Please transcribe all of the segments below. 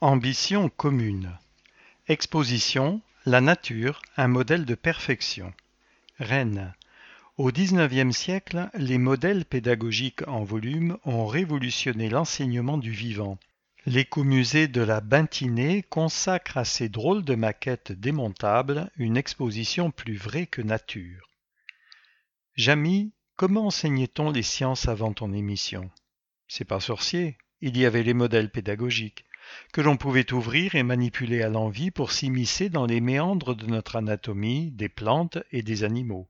Ambition commune. Exposition La nature, un modèle de perfection. Rennes. Au XIXe siècle, les modèles pédagogiques en volume ont révolutionné l'enseignement du vivant. L'écomusée de la Bintinée consacre à ces drôles de maquettes démontables une exposition plus vraie que nature. Jamy, comment enseignait-on les sciences avant ton émission? C'est pas sorcier, il y avait les modèles pédagogiques que l'on pouvait ouvrir et manipuler à l'envi pour s'immiscer dans les méandres de notre anatomie, des plantes et des animaux.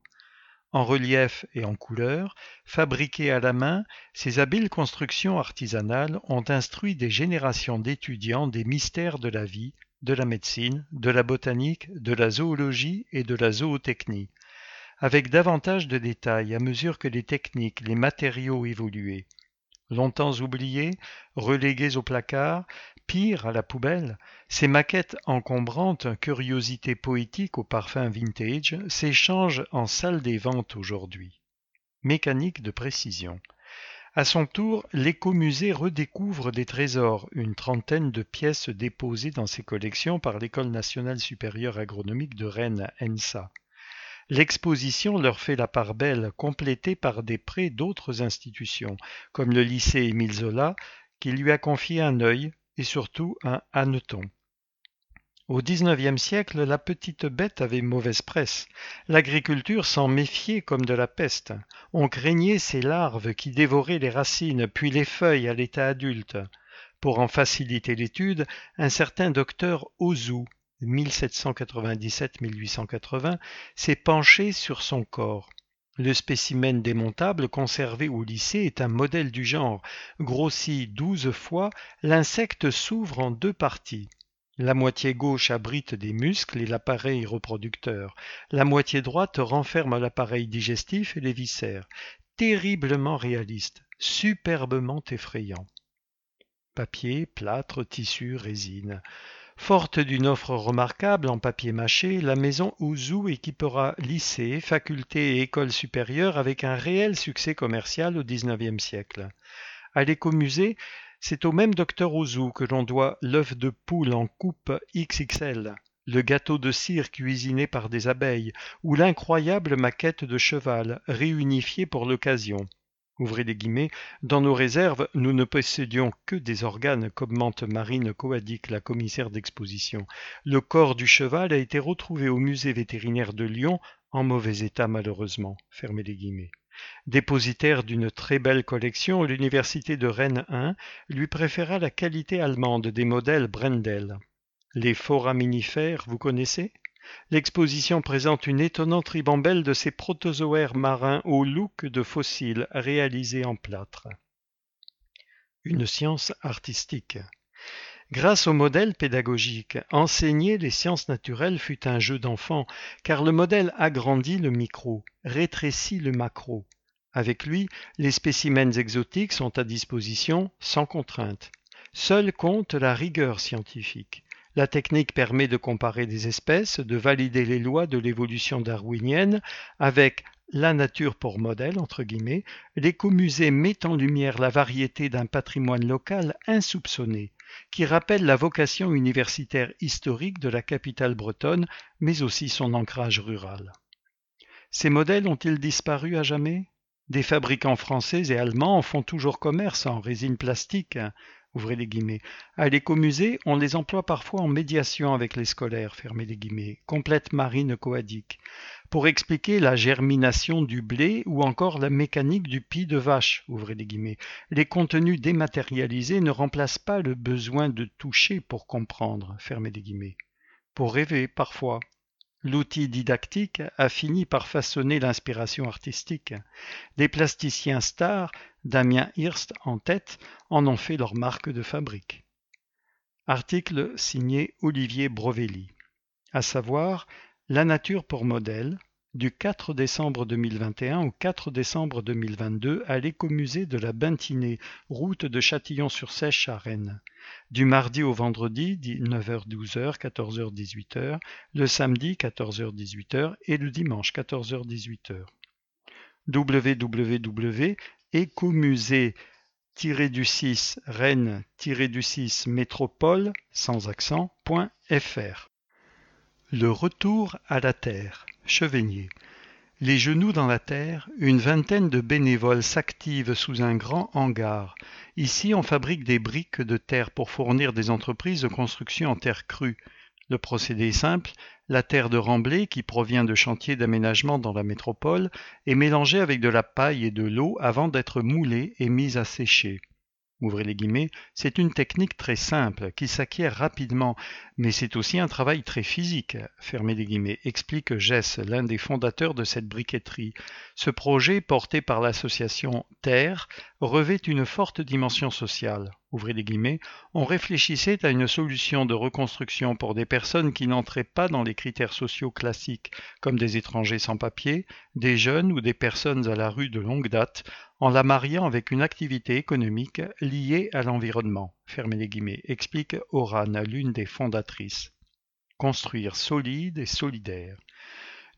En relief et en couleur, fabriquées à la main, ces habiles constructions artisanales ont instruit des générations d'étudiants des mystères de la vie, de la médecine, de la botanique, de la zoologie et de la zootechnie, avec davantage de détails à mesure que les techniques, les matériaux évoluaient. Longtemps oubliés, relégués au placard, pire à la poubelle, ces maquettes encombrantes, curiosités poétiques au parfum vintage, s'échangent en salle des ventes aujourd'hui. Mécanique de précision. À son tour, l'écomusée redécouvre des trésors, une trentaine de pièces déposées dans ses collections par l'École nationale supérieure agronomique de Rennes, ENSA. L'exposition leur fait la part belle, complétée par des prêts d'autres institutions, comme le lycée Émile Zola, qui lui a confié un œil, et surtout un hanneton. Au XIXe siècle, la petite bête avait mauvaise presse. L'agriculture s'en méfiait comme de la peste. On craignait ces larves qui dévoraient les racines, puis les feuilles à l'état adulte. Pour en faciliter l'étude, un certain docteur Ozu, 1797-1880, s'est penché sur son corps. Le spécimen démontable conservé au lycée est un modèle du genre. Grossi douze fois, l'insecte s'ouvre en deux parties. La moitié gauche abrite des muscles et l'appareil reproducteur. La moitié droite renferme l'appareil digestif et les viscères. Terriblement réaliste, superbement effrayant. Papier, plâtre, tissu, résine. Forte d'une offre remarquable en papier mâché, la maison Ouzou équipera lycée, faculté et école supérieure avec un réel succès commercial au XIXe siècle. À l'écomusée, c'est au même docteur Ouzou que l'on doit l'œuf de poule en coupe XXL, le gâteau de cire cuisiné par des abeilles ou l'incroyable maquette de cheval réunifiée pour l'occasion. Ouvrez les guillemets, dans nos réserves, nous ne possédions que des organes, commente Marine Coadic, la commissaire d'exposition. Le corps du cheval a été retrouvé au musée vétérinaire de Lyon, en mauvais état malheureusement. Dépositaire d'une très belle collection, l'université de Rennes 1 lui préféra la qualité allemande des modèles Brendel. Les foraminifères, vous connaissez? L'exposition présente une étonnante ribambelle de ces protozoaires marins au look de fossiles réalisés en plâtre. Une science artistique. Grâce au modèle pédagogique, enseigner les sciences naturelles fut un jeu d'enfant, car le modèle agrandit le micro, rétrécit le macro. Avec lui, les spécimens exotiques sont à disposition sans contrainte. Seule compte la rigueur scientifique. La technique permet de comparer des espèces, de valider les lois de l'évolution darwinienne avec la nature pour modèle, entre guillemets, l'écomusée met en lumière la variété d'un patrimoine local insoupçonné, qui rappelle la vocation universitaire historique de la capitale bretonne, mais aussi son ancrage rural. Ces modèles ont-ils disparu à jamais? Des fabricants français et allemands en font toujours commerce en résine plastique, ouvrez les guillemets. À l'écomusée, on les emploie parfois en médiation avec les scolaires, fermez les guillemets, complète marine coadique, pour expliquer la germination du blé ou encore la mécanique du pis de vache, ouvrez les guillemets. Les contenus dématérialisés ne remplacent pas le besoin de toucher pour comprendre, fermez les guillemets. Pour rêver parfois, L'outil didactique a fini par façonner l'inspiration artistique. Des plasticiens stars, Damien Hirst en tête, en ont fait leur marque de fabrique. Article signé Olivier Brovelli. À savoir, La nature pour modèle, du 4 décembre 2021 au 4 décembre 2022 à l'écomusée de la Bintinée, route de Châtillon-sur-Sèche à Rennes. Du mardi au vendredi, 9h-12h, 14h-18h, le samedi, 14h-18h et le dimanche, 14h-18h. www.écomusée du 6 rennes du 6 métropole sans accent.fr. Le retour à la terre, Chevigné. Les genoux dans la terre, une vingtaine de bénévoles s'activent sous un grand hangar. Ici, on fabrique des briques de terre pour fournir des entreprises de construction en terre crue. Le procédé est simple, la terre de remblai, qui provient de chantiers d'aménagement dans la métropole, est mélangée avec de la paille et de l'eau avant d'être moulée et mise à sécher. Ouvrez les guillemets, c'est une technique très simple qui s'acquiert rapidement, mais c'est aussi un travail très physique, fermez les guillemets, explique Jess, l'un des fondateurs de cette briqueterie. Ce projet, porté par l'association Terre, revêt une forte dimension sociale. Ouvrez on réfléchissait à une solution de reconstruction pour des personnes qui n'entraient pas dans les critères sociaux classiques, comme des étrangers sans papier, des jeunes ou des personnes à la rue de longue date, en la mariant avec une activité économique liée à l'environnement, les guillemets, explique Oran, l'une des fondatrices. Construire solide et solidaire.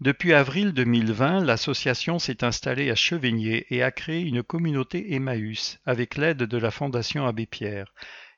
Depuis avril 2020, l'association s'est installée à Chevigné et a créé une communauté Emmaüs avec l'aide de la Fondation Abbé Pierre.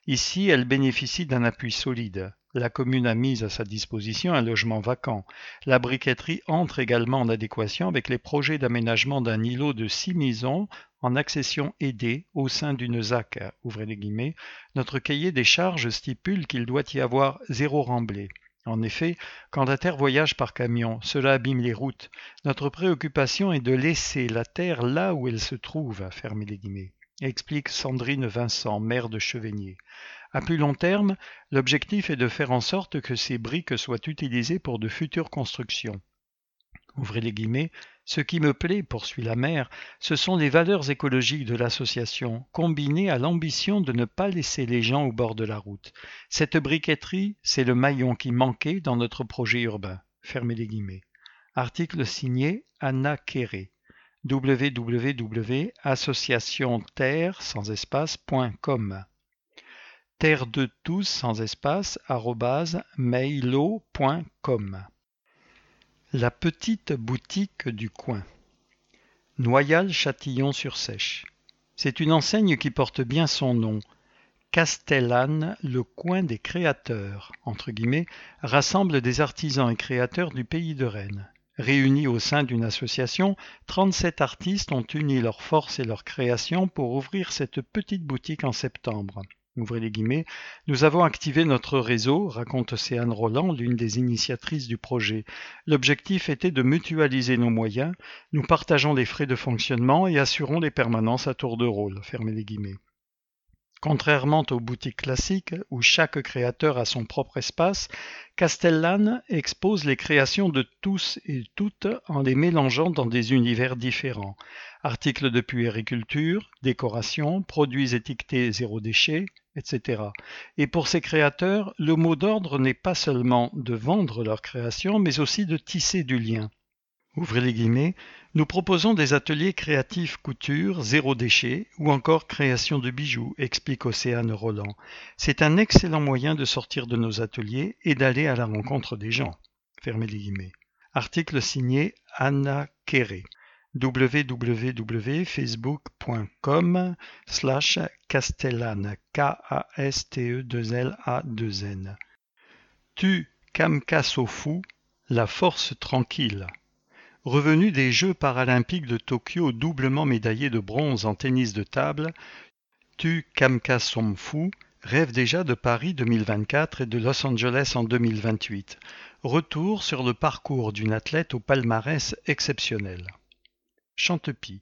Ici, elle bénéficie d'un appui solide. La commune a mis à sa disposition un logement vacant. La briqueterie entre également en adéquation avec les projets d'aménagement d'un îlot de six maisons en accession aidée au sein d'une ZAC. Ouvrez les guillemets. Notre cahier des charges stipule qu'il doit y avoir zéro remblai. En effet, quand la terre voyage par camion, cela abîme les routes. Notre préoccupation est de laisser la terre là où elle se trouve, fermez les guillemets, explique Sandrine Vincent, maire de Chevigné. À plus long terme, l'objectif est de faire en sorte que ces briques soient utilisées pour de futures constructions. Ouvrez les guillemets, ce qui me plaît, poursuit la mère, ce sont les valeurs écologiques de l'association, combinées à l'ambition de ne pas laisser les gens au bord de la route. Cette briqueterie, c'est le maillon qui manquait dans notre projet urbain. Fermez les guillemets. Article signé Anna Kéré www.associationterre sans espace.com terre de tous sans espace mailo.com La petite boutique du coin. Noyal Châtillon-sur-Sèche. C'est une enseigne qui porte bien son nom. Castellane, le coin des créateurs, entre guillemets, rassemble des artisans et créateurs du pays de Rennes. Réunis au sein d'une association, 37 artistes ont uni leurs forces et leurs créations pour ouvrir cette petite boutique en septembre nous avons activé notre réseau, raconte Céane Roland, l'une des initiatrices du projet. L'objectif était de mutualiser nos moyens, nous partageons les frais de fonctionnement et assurons les permanences à tour de rôle. Contrairement aux boutiques classiques, où chaque créateur a son propre espace, Castellane expose les créations de tous et toutes en les mélangeant dans des univers différents. Articles de puériculture, décoration, produits étiquetés zéro déchet, etc. Et pour ces créateurs, le mot d'ordre n'est pas seulement de vendre leur création, mais aussi de tisser du lien. Ouvrez les guillemets, nous proposons des ateliers créatifs couture, zéro déchet ou encore création de bijoux, explique Océane Roland. C'est un excellent moyen de sortir de nos ateliers et d'aller à la rencontre des gens. Fermez les guillemets. Article signé Anna Kéré www.facebook.com slash Castellane K-A-S-T-E-2-L-A-2-N Tu Kamkasofu, la force tranquille Revenu des Jeux paralympiques de Tokyo doublement médaillé de bronze en tennis de table, Tu Kamkasomfu rêve déjà de Paris 2024 et de Los Angeles en 2028. Retour sur le parcours d'une athlète au palmarès exceptionnel. Chantepie.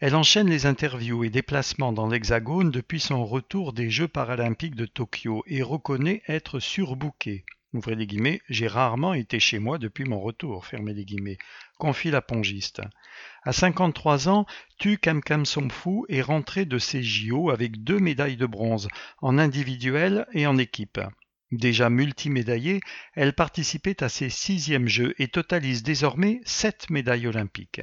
Elle enchaîne les interviews et déplacements dans l'Hexagone depuis son retour des Jeux paralympiques de Tokyo et reconnaît être surbookée. J'ai rarement été chez moi depuis mon retour, les confie la pongiste. À 53 ans, Tu Kam Somfu est rentrée de ses JO avec deux médailles de bronze, en individuel et en équipe. Déjà multimédaillée, elle participait à ses sixièmes Jeux et totalise désormais sept médailles olympiques.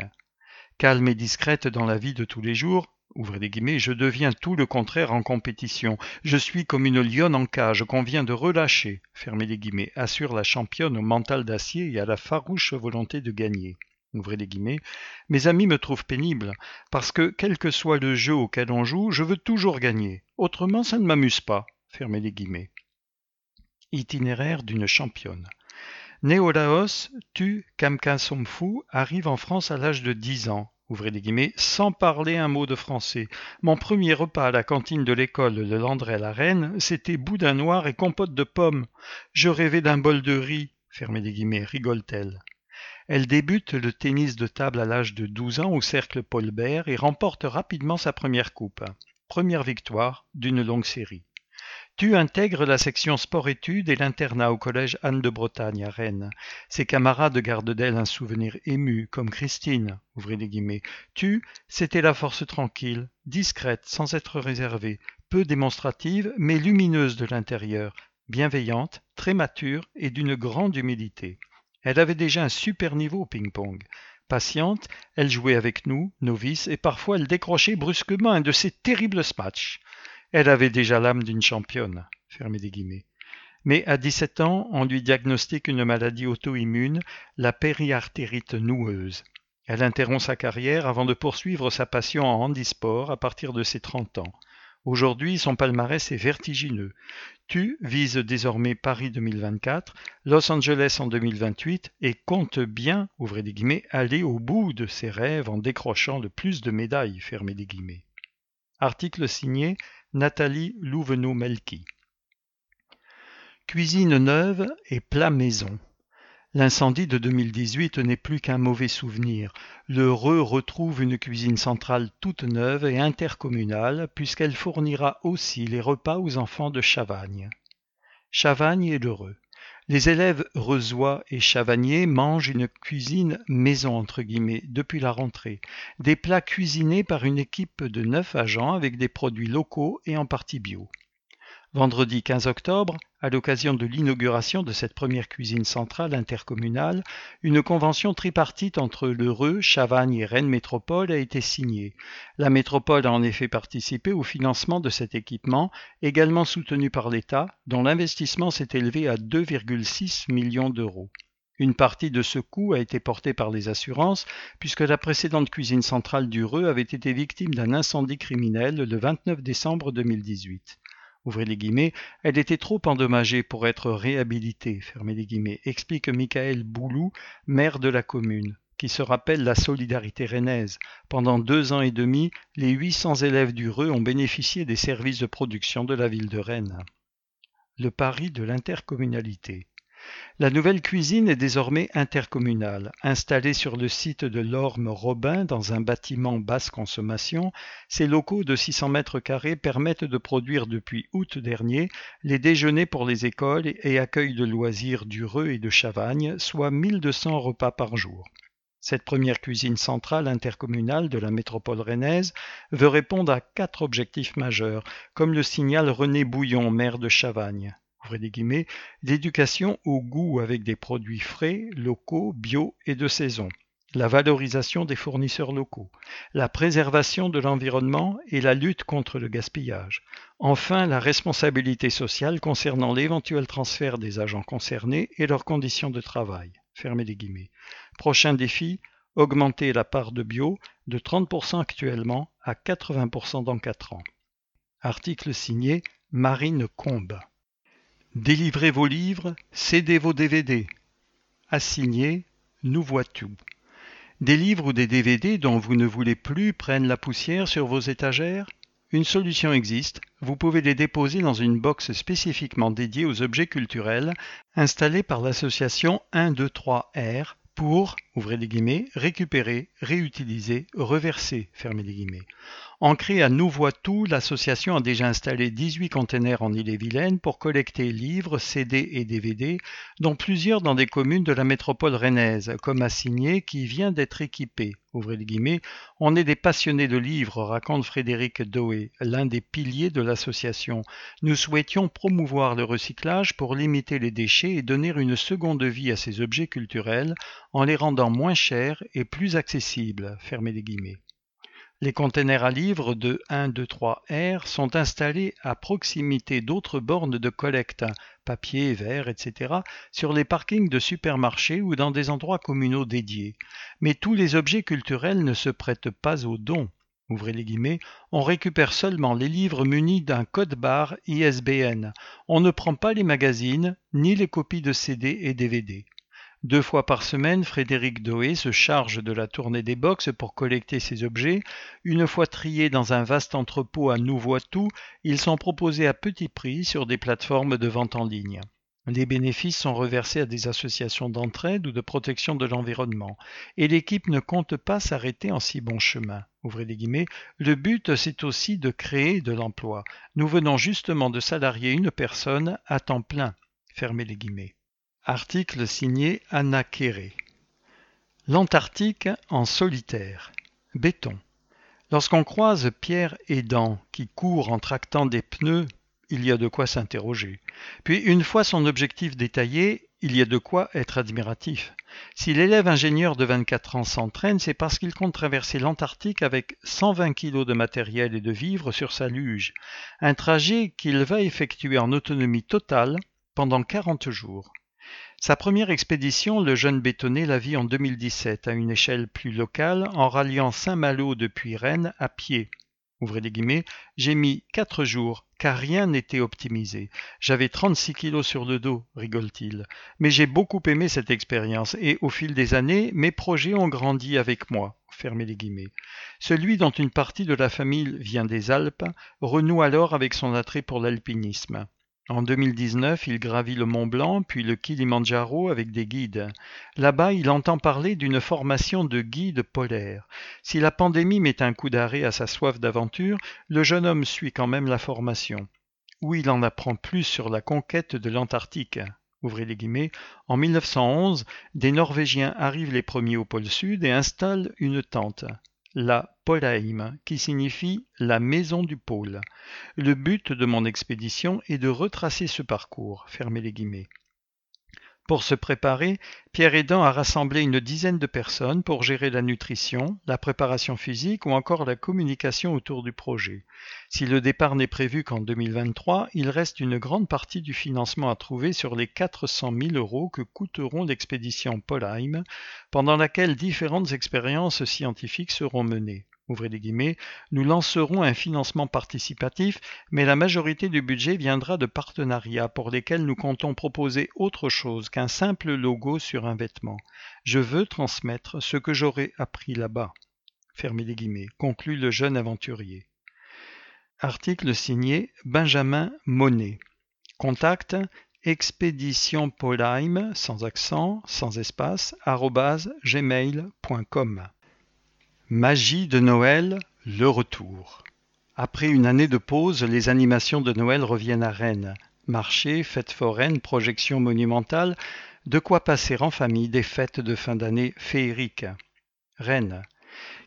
Calme et discrète dans la vie de tous les jours, ouvrez les guillemets, je deviens tout le contraire en compétition. Je suis comme une lionne en cage qu'on vient de relâcher, fermez les guillemets, assure la championne au mental d'acier et à la farouche volonté de gagner. ouvrez les guillemets, mes amis me trouvent pénible, parce que, quel que soit le jeu auquel on joue, je veux toujours gagner. Autrement, ça ne m'amuse pas. Fermez les guillemets. Itinéraire d'une championne. Né au Laos, Tu Kamka Somfu arrive en France à l'âge de 10 ans, ouvrez les guillemets, sans parler un mot de français. Mon premier repas à la cantine de l'école de Landré la Reine, c'était boudin noir et compote de pommes. Je rêvais d'un bol de riz, fermez les guillemets, rigole-t-elle. Elle débute le tennis de table à l'âge de 12 ans au cercle Paul Bert et remporte rapidement sa première coupe. Première victoire d'une longue série. Tu intègres la section sport-études et l'internat au collège Anne de Bretagne à Rennes. Ses camarades gardent d'elle un souvenir ému, comme Christine. Tu, c'était la force tranquille, discrète, sans être réservée, peu démonstrative, mais lumineuse de l'intérieur, bienveillante, très mature et d'une grande humilité. Elle avait déjà un super niveau au ping-pong. Patiente, elle jouait avec nous, novices, et parfois elle décrochait brusquement un de ces terribles smatchs. Elle avait déjà l'âme d'une championne. guillemets. Mais à 17 ans, on lui diagnostique une maladie auto-immune, la périartérite noueuse. Elle interrompt sa carrière avant de poursuivre sa passion en handisport à partir de ses 30 ans. Aujourd'hui, son palmarès est vertigineux. Tu vise désormais Paris 2024, Los Angeles en 2028 et compte bien, ouvrez des guillemets, aller au bout de ses rêves en décrochant le plus de médailles, fermez des guillemets. Article signé Nathalie Louvenot-Melki. Cuisine neuve et plat maison. L'incendie de 2018 n'est plus qu'un mauvais souvenir. Le Reux retrouve une cuisine centrale toute neuve et intercommunale puisqu'elle fournira aussi les repas aux enfants de Chavagne. Chavagne et le. Les élèves reusois et chavagniers mangent une cuisine maison entre guillemets depuis la rentrée, des plats cuisinés par une équipe de neuf agents avec des produits locaux et en partie bio. Vendredi 15 octobre, à l'occasion de l'inauguration de cette première cuisine centrale intercommunale, une convention tripartite entre l'Heureux, Chavagne et Rennes Métropole a été signée. La métropole a en effet participé au financement de cet équipement, également soutenu par l'État, dont l'investissement s'est élevé à 2,6 millions d'euros. Une partie de ce coût a été portée par les assurances, puisque la précédente cuisine centrale du avait été victime d'un incendie criminel le 29 décembre 2018 les guillemets, elle était trop endommagée pour être réhabilitée, fermez les guillemets, explique Michael Boulou, maire de la commune, qui se rappelle la solidarité rennaise. Pendant deux ans et demi, les 800 élèves du Reux ont bénéficié des services de production de la ville de Rennes. Le pari de l'intercommunalité. La nouvelle cuisine est désormais intercommunale. Installée sur le site de l'Orme Robin dans un bâtiment basse consommation, ces locaux de 600 mètres carrés permettent de produire depuis août dernier les déjeuners pour les écoles et accueil de loisirs d'Ureux et de Chavagne, soit 1200 repas par jour. Cette première cuisine centrale intercommunale de la métropole rennaise veut répondre à quatre objectifs majeurs, comme le signale René Bouillon, maire de Chavagne d'éducation au goût avec des produits frais, locaux, bio et de saison, la valorisation des fournisseurs locaux, la préservation de l'environnement et la lutte contre le gaspillage. Enfin, la responsabilité sociale concernant l'éventuel transfert des agents concernés et leurs conditions de travail. Fermez les guillemets. Prochain défi, augmenter la part de bio de 30% actuellement à 80% dans 4 ans. Article signé Marine Combe. Délivrez vos livres, cédez vos DVD. Assigné, nous voit tout. Des livres ou des DVD dont vous ne voulez plus prennent la poussière sur vos étagères? Une solution existe, vous pouvez les déposer dans une box spécifiquement dédiée aux objets culturels installée par l'association 123R pour, ouvrez les guillemets, récupérer, réutiliser, reverser, fermez les guillemets. Ancrée à Nouvoitou, l'association a déjà installé 18 containers en Ille-et-Vilaine pour collecter livres, CD et DVD, dont plusieurs dans des communes de la métropole rennaise, comme Assigné qui vient d'être équipé. Ouvrez on est des passionnés de livres, raconte Frédéric Doé, l'un des piliers de l'association. Nous souhaitions promouvoir le recyclage pour limiter les déchets et donner une seconde vie à ces objets culturels en les rendant moins chers et plus accessibles. Fermez les guillemets. Les containers à livres de 1, 2, 3 R sont installés à proximité d'autres bornes de collecte, papier, verre, etc., sur les parkings de supermarchés ou dans des endroits communaux dédiés. Mais tous les objets culturels ne se prêtent pas aux dons. Ouvrez les guillemets, on récupère seulement les livres munis d'un code barre ISBN. On ne prend pas les magazines, ni les copies de CD et DVD. Deux fois par semaine, Frédéric Doé se charge de la tournée des box pour collecter ces objets. Une fois triés dans un vaste entrepôt à Nouveau-Tout, ils sont proposés à petit prix sur des plateformes de vente en ligne. Les bénéfices sont reversés à des associations d'entraide ou de protection de l'environnement. Et l'équipe ne compte pas s'arrêter en si bon chemin. Ouvrez les guillemets. Le but, c'est aussi de créer de l'emploi. Nous venons justement de salarier une personne à temps plein. Fermez les guillemets. Article signé Anna Kéré. L'Antarctique en solitaire. Béton. Lorsqu'on croise Pierre Aidant qui court en tractant des pneus, il y a de quoi s'interroger. Puis une fois son objectif détaillé, il y a de quoi être admiratif. Si l'élève ingénieur de 24 ans s'entraîne, c'est parce qu'il compte traverser l'Antarctique avec 120 kg de matériel et de vivres sur sa luge, un trajet qu'il va effectuer en autonomie totale pendant 40 jours. Sa première expédition, le jeune bétonné la vit en 2017 à une échelle plus locale en ralliant Saint-Malo depuis Rennes à pied. J'ai mis quatre jours car rien n'était optimisé. J'avais 36 kilos sur le dos, rigole-t-il. Mais j'ai beaucoup aimé cette expérience et au fil des années, mes projets ont grandi avec moi. Celui dont une partie de la famille vient des Alpes renoue alors avec son attrait pour l'alpinisme. En 2019, il gravit le Mont Blanc puis le Kilimandjaro avec des guides. Là-bas, il entend parler d'une formation de guide polaire. Si la pandémie met un coup d'arrêt à sa soif d'aventure, le jeune homme suit quand même la formation. Où il en apprend plus sur la conquête de l'Antarctique. Ouvrez les guillemets. En 1911, des Norvégiens arrivent les premiers au pôle Sud et installent une tente la Polheim, qui signifie la maison du pôle. Le but de mon expédition est de retracer ce parcours. Pour se préparer, Pierre Aidant a rassemblé une dizaine de personnes pour gérer la nutrition, la préparation physique ou encore la communication autour du projet. Si le départ n'est prévu qu'en 2023, il reste une grande partie du financement à trouver sur les 400 000 euros que coûteront l'expédition Polheim, pendant laquelle différentes expériences scientifiques seront menées ouvrez nous lancerons un financement participatif, mais la majorité du budget viendra de partenariats pour lesquels nous comptons proposer autre chose qu'un simple logo sur un vêtement. Je veux transmettre ce que j'aurai appris là-bas. Fermez les guillemets, conclut le jeune aventurier. Article signé Benjamin Monet. Contact expédition sans accent, sans espace, gmail.com. Magie de Noël, le retour. Après une année de pause, les animations de Noël reviennent à Rennes. Marché, fêtes foraines, projections monumentales, de quoi passer en famille des fêtes de fin d'année féeriques. Rennes.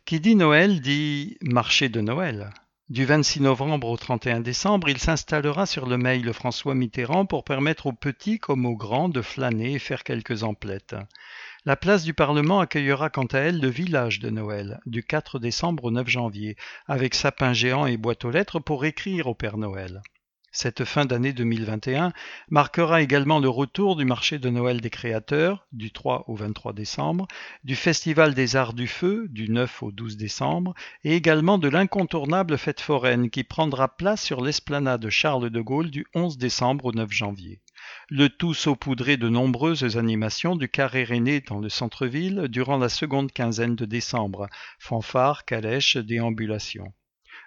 Qui dit Noël dit marché de Noël. Du 26 novembre au 31 décembre, il s'installera sur le mail François Mitterrand pour permettre aux petits comme aux grands de flâner et faire quelques emplettes. La place du Parlement accueillera quant à elle le village de Noël, du 4 décembre au 9 janvier, avec sapin géant et boîte aux lettres pour écrire au Père Noël. Cette fin d'année 2021 marquera également le retour du marché de Noël des créateurs, du 3 au 23 décembre, du Festival des Arts du Feu, du 9 au 12 décembre, et également de l'incontournable fête foraine qui prendra place sur l'esplanade Charles de Gaulle du 11 décembre au 9 janvier le tout saupoudré de nombreuses animations du carré René dans le centre-ville durant la seconde quinzaine de décembre, fanfares, calèches, déambulations.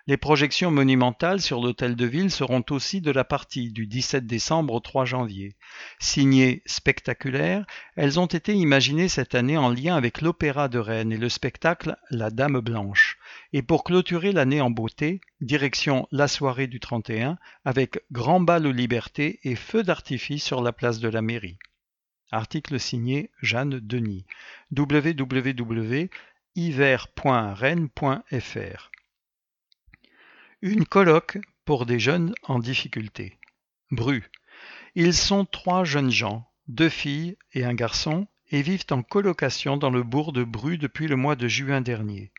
Les projections monumentales sur l'hôtel de ville seront aussi de la partie du 17 décembre au 3 janvier. Signées spectaculaires, elles ont été imaginées cette année en lien avec l'Opéra de Rennes et le spectacle La Dame Blanche. Et pour clôturer l'année en beauté, direction la soirée du 31 avec grand bal aux libertés et feu d'artifice sur la place de la mairie. Article signé Jeanne Denis. www.hiver.rennes.fr une colloque pour des jeunes en difficulté. Bru. Ils sont trois jeunes gens, deux filles et un garçon, et vivent en colocation dans le bourg de Bru depuis le mois de juin dernier.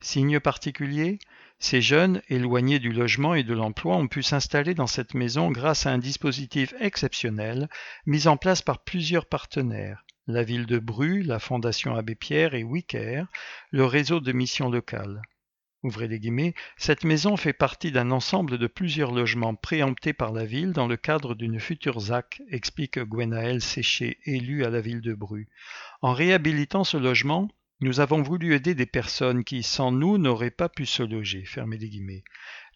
Signe particulier Ces jeunes, éloignés du logement et de l'emploi, ont pu s'installer dans cette maison grâce à un dispositif exceptionnel mis en place par plusieurs partenaires la ville de Bru, la Fondation Abbé Pierre et Wicker, le réseau de missions locales. Ouvrez les guillemets, cette maison fait partie d'un ensemble de plusieurs logements préemptés par la ville dans le cadre d'une future ZAC, explique Gwenaël Séché, élu à la ville de Bru. En réhabilitant ce logement, nous avons voulu aider des personnes qui, sans nous, n'auraient pas pu se loger. guillemets.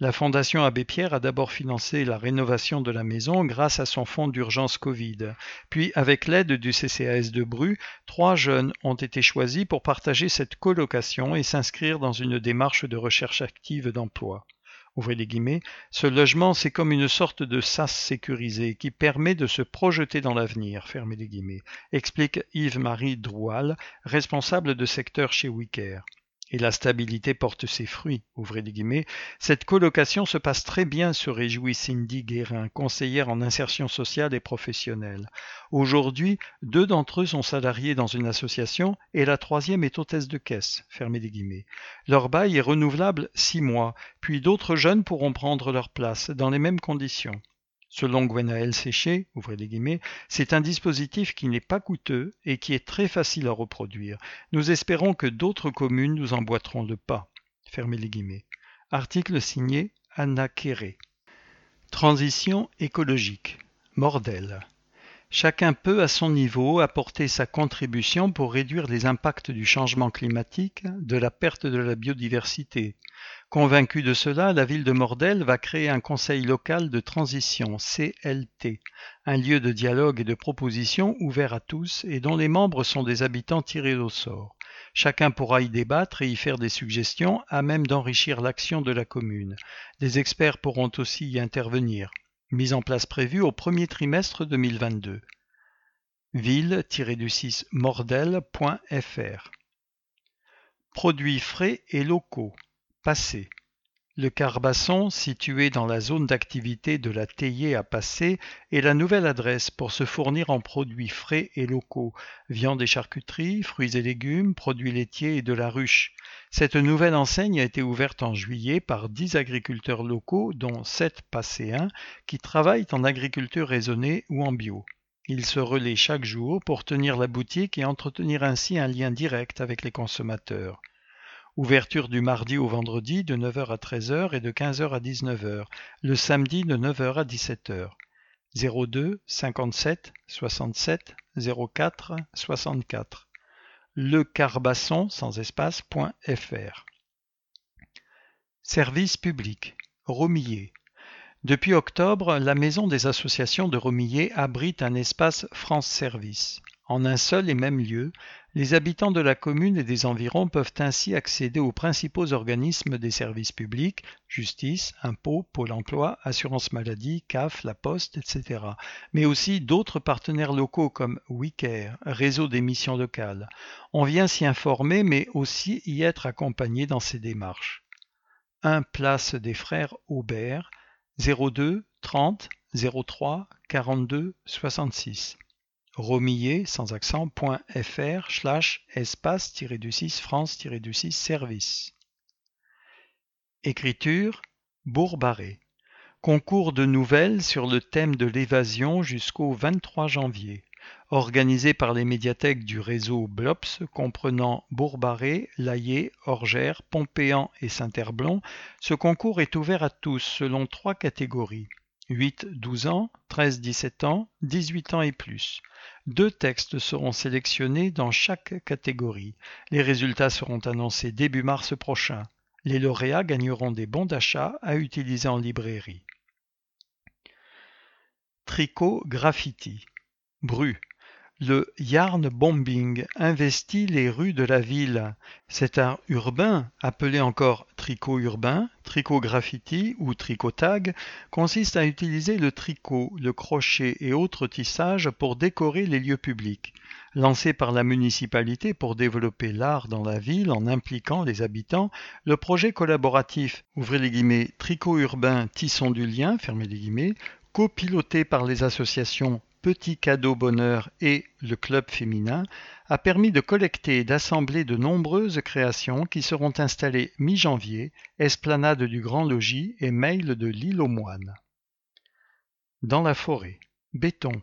La Fondation Abbé Pierre a d'abord financé la rénovation de la maison grâce à son fonds d'urgence Covid. Puis, avec l'aide du CCAS de Bru, trois jeunes ont été choisis pour partager cette colocation et s'inscrire dans une démarche de recherche active d'emploi ouvrez les guillemets, ce logement c'est comme une sorte de sas sécurisé qui permet de se projeter dans l'avenir, fermez les guillemets, explique Yves-Marie Droual, responsable de secteur chez Wicker et la stabilité porte ses fruits. Cette colocation se passe très bien, se réjouit Cindy Guérin, conseillère en insertion sociale et professionnelle. Aujourd'hui, deux d'entre eux sont salariés dans une association et la troisième est hôtesse de caisse. Leur bail est renouvelable six mois, puis d'autres jeunes pourront prendre leur place dans les mêmes conditions. Selon Gwenaël Séché, c'est un dispositif qui n'est pas coûteux et qui est très facile à reproduire. Nous espérons que d'autres communes nous emboîteront le pas. Article signé Anna Kéré. Transition écologique. Mordel. Chacun peut, à son niveau, apporter sa contribution pour réduire les impacts du changement climatique, de la perte de la biodiversité, Convaincu de cela, la ville de Mordel va créer un conseil local de transition, CLT, un lieu de dialogue et de proposition ouvert à tous et dont les membres sont des habitants tirés au sort. Chacun pourra y débattre et y faire des suggestions à même d'enrichir l'action de la commune. Des experts pourront aussi y intervenir. Mise en place prévue au premier trimestre 2022. ville-du-6mordel.fr Produits frais et locaux Passé. Le Carbasson, situé dans la zone d'activité de la Théier à Passé, est la nouvelle adresse pour se fournir en produits frais et locaux, viande et charcuterie, fruits et légumes, produits laitiers et de la ruche. Cette nouvelle enseigne a été ouverte en juillet par dix agriculteurs locaux, dont sept passéens, qui travaillent en agriculture raisonnée ou en bio. Ils se relaient chaque jour pour tenir la boutique et entretenir ainsi un lien direct avec les consommateurs. Ouverture du mardi au vendredi de 9h à 13h et de 15h à 19h, le samedi de 9h à 17h. 02 57 67 04 64. Lecarbasson sans espace.fr. Service public. Romillet. Depuis octobre, la Maison des associations de Romillet abrite un espace France Service. En un seul et même lieu, les habitants de la commune et des environs peuvent ainsi accéder aux principaux organismes des services publics, justice, impôts, pôle emploi, assurance maladie, CAF, la poste, etc. Mais aussi d'autres partenaires locaux comme WeCare, réseau des missions locales. On vient s'y informer mais aussi y être accompagné dans ces démarches. 1 place des frères Aubert, 02 30 03 42 66 romillet sans accent.fr slash espace-du-6 France-du-6 service. Écriture Bourbaré. Concours de nouvelles sur le thème de l'évasion jusqu'au 23 janvier. Organisé par les médiathèques du réseau BLOPS comprenant Bourbaré, Laillé, Orgère, Pompéan et Saint-Herblon, ce concours est ouvert à tous selon trois catégories. 8-12 ans, 13-17 ans, 18 ans et plus. Deux textes seront sélectionnés dans chaque catégorie. Les résultats seront annoncés début mars prochain. Les lauréats gagneront des bons d'achat à utiliser en librairie. Tricot graffiti. Bru. Le yarn bombing investit les rues de la ville. Cet art urbain, appelé encore tricot urbain, tricot graffiti ou tricotag, consiste à utiliser le tricot, le crochet et autres tissages pour décorer les lieux publics. Lancé par la municipalité pour développer l'art dans la ville en impliquant les habitants, le projet collaboratif ouvrez les guillemets, tricot urbain Tisson du lien fermez les guillemets, copiloté par les associations Petit Cadeau Bonheur et le Club féminin a permis de collecter et d'assembler de nombreuses créations qui seront installées mi-janvier, esplanade du Grand Logis et mail de l'île aux moines. Dans la forêt, béton.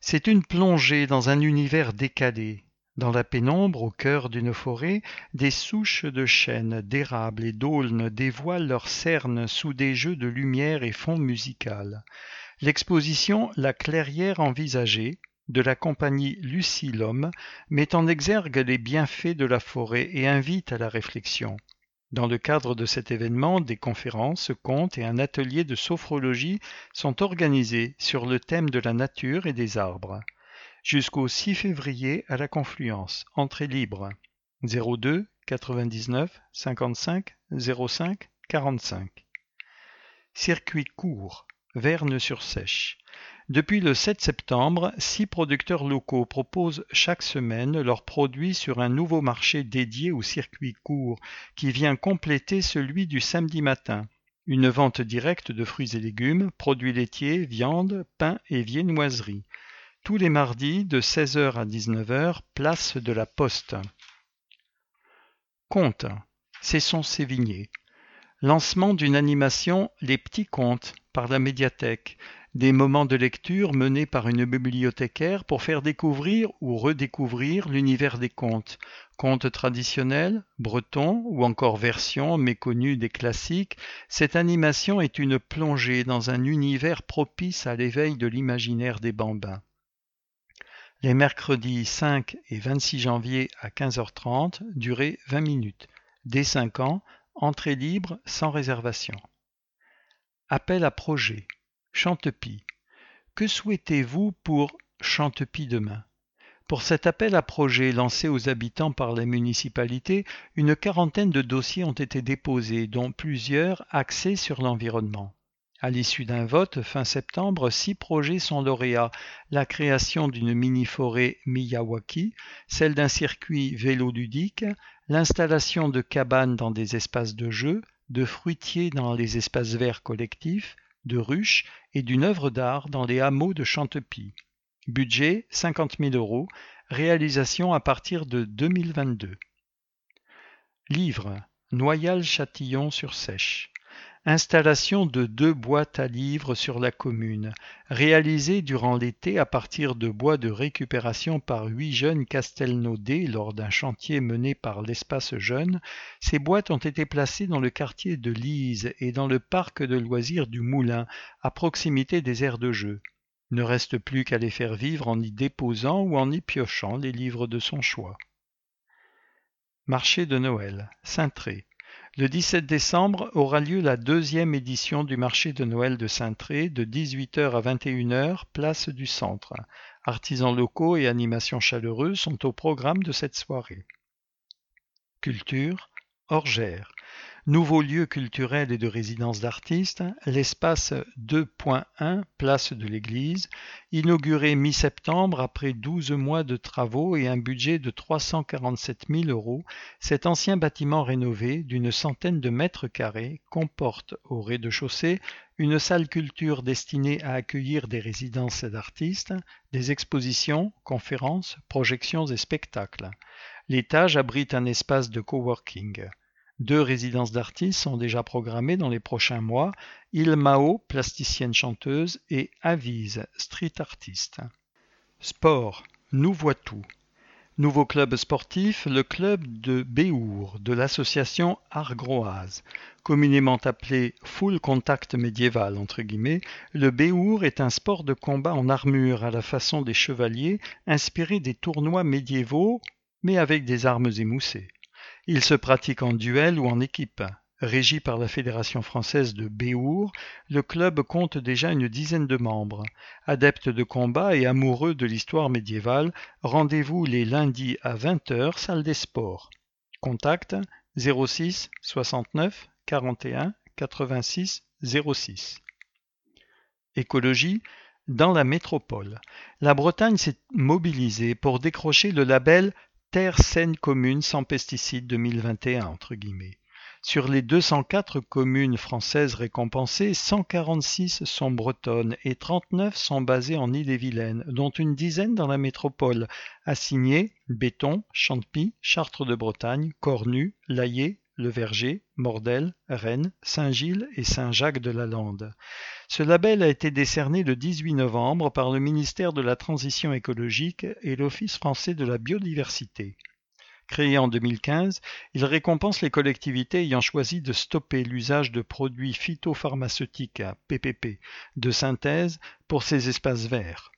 C'est une plongée dans un univers décalé, dans la pénombre, au cœur d'une forêt, des souches de chênes, d'érables et d'aulnes dévoilent leurs cernes sous des jeux de lumière et fond musical. L'exposition La clairière envisagée de la compagnie Lucie L'Homme met en exergue les bienfaits de la forêt et invite à la réflexion. Dans le cadre de cet événement, des conférences, contes et un atelier de sophrologie sont organisés sur le thème de la nature et des arbres jusqu'au 6 février à la Confluence. Entrée libre. 02 99 55 05 45. Circuit court. Verne-sur-Sèche. Depuis le 7 septembre, six producteurs locaux proposent chaque semaine leurs produits sur un nouveau marché dédié au circuit court qui vient compléter celui du samedi matin. Une vente directe de fruits et légumes, produits laitiers, viande, pain et viennoiseries tous les mardis de 16h à 19h, place de la Poste. Conte. Cesson Sévigné. Lancement d'une animation Les petits contes par la médiathèque. Des moments de lecture menés par une bibliothécaire pour faire découvrir ou redécouvrir l'univers des contes. Contes traditionnels, bretons ou encore versions méconnues des classiques, cette animation est une plongée dans un univers propice à l'éveil de l'imaginaire des bambins les mercredis 5 et 26 janvier à 15h30, durée 20 minutes. Dès 5 ans, entrée libre sans réservation. Appel à projet. Chantepie. Que souhaitez-vous pour Chantepie demain? Pour cet appel à projet lancé aux habitants par les municipalités, une quarantaine de dossiers ont été déposés, dont plusieurs axés sur l'environnement. À l'issue d'un vote fin septembre, six projets sont lauréats la création d'une mini-forêt Miyawaki, celle d'un circuit vélo-ludique, l'installation de cabanes dans des espaces de jeu, de fruitiers dans les espaces verts collectifs, de ruches et d'une œuvre d'art dans les hameaux de Chantepie. Budget 50 000 euros, réalisation à partir de 2022. Livre Noyal-Châtillon sur Sèche. Installation de deux boîtes à livres sur la commune, réalisée durant l'été à partir de bois de récupération par huit jeunes castelnaudais lors d'un chantier mené par l'Espace Jeune, ces boîtes ont été placées dans le quartier de Lise et dans le parc de loisirs du Moulin, à proximité des aires de jeu. Ne reste plus qu'à les faire vivre en y déposant ou en y piochant les livres de son choix. Marché de Noël, Cintré. Le 17 décembre aura lieu la deuxième édition du marché de Noël de Saint-Tré de 18h à 21h, place du Centre. Artisans locaux et animations chaleureuses sont au programme de cette soirée. Culture, Orgère. Nouveau lieu culturel et de résidence d'artistes, l'espace 2.1 place de l'église, inauguré mi-septembre après 12 mois de travaux et un budget de 347 000 euros, cet ancien bâtiment rénové d'une centaine de mètres carrés comporte au rez-de-chaussée une salle culture destinée à accueillir des résidences d'artistes, des expositions, conférences, projections et spectacles. L'étage abrite un espace de coworking. Deux résidences d'artistes sont déjà programmées dans les prochains mois, Ilmao, plasticienne chanteuse, et Avise, street artiste. Sport, nous voit tout. Nouveau club sportif, le club de Béour de l'association Argroise. Communément appelé full contact médiéval entre guillemets, le Béour est un sport de combat en armure à la façon des chevaliers, inspiré des tournois médiévaux, mais avec des armes émoussées. Il se pratique en duel ou en équipe. Régi par la Fédération française de Béour, le club compte déjà une dizaine de membres. Adeptes de combat et amoureux de l'histoire médiévale, rendez-vous les lundis à 20h, salle des sports. Contact 06 69 41 86 06. Écologie dans la métropole. La Bretagne s'est mobilisée pour décrocher le label Terre saine commune sans pesticides 2021 entre guillemets. Sur les 204 communes françaises récompensées, 146 sont bretonnes et 39 sont basées en Ille-et-Vilaine, dont une dizaine dans la métropole, assignées Béton, Champy, Chartres de Bretagne, Cornu, Laillé, Le Verger, Mordel, Rennes, Saint-Gilles et Saint-Jacques-de-la-Lande. Ce label a été décerné le 18 novembre par le ministère de la Transition écologique et l'Office français de la biodiversité. Créé en 2015, il récompense les collectivités ayant choisi de stopper l'usage de produits phytopharmaceutiques PPP de synthèse pour ces espaces verts.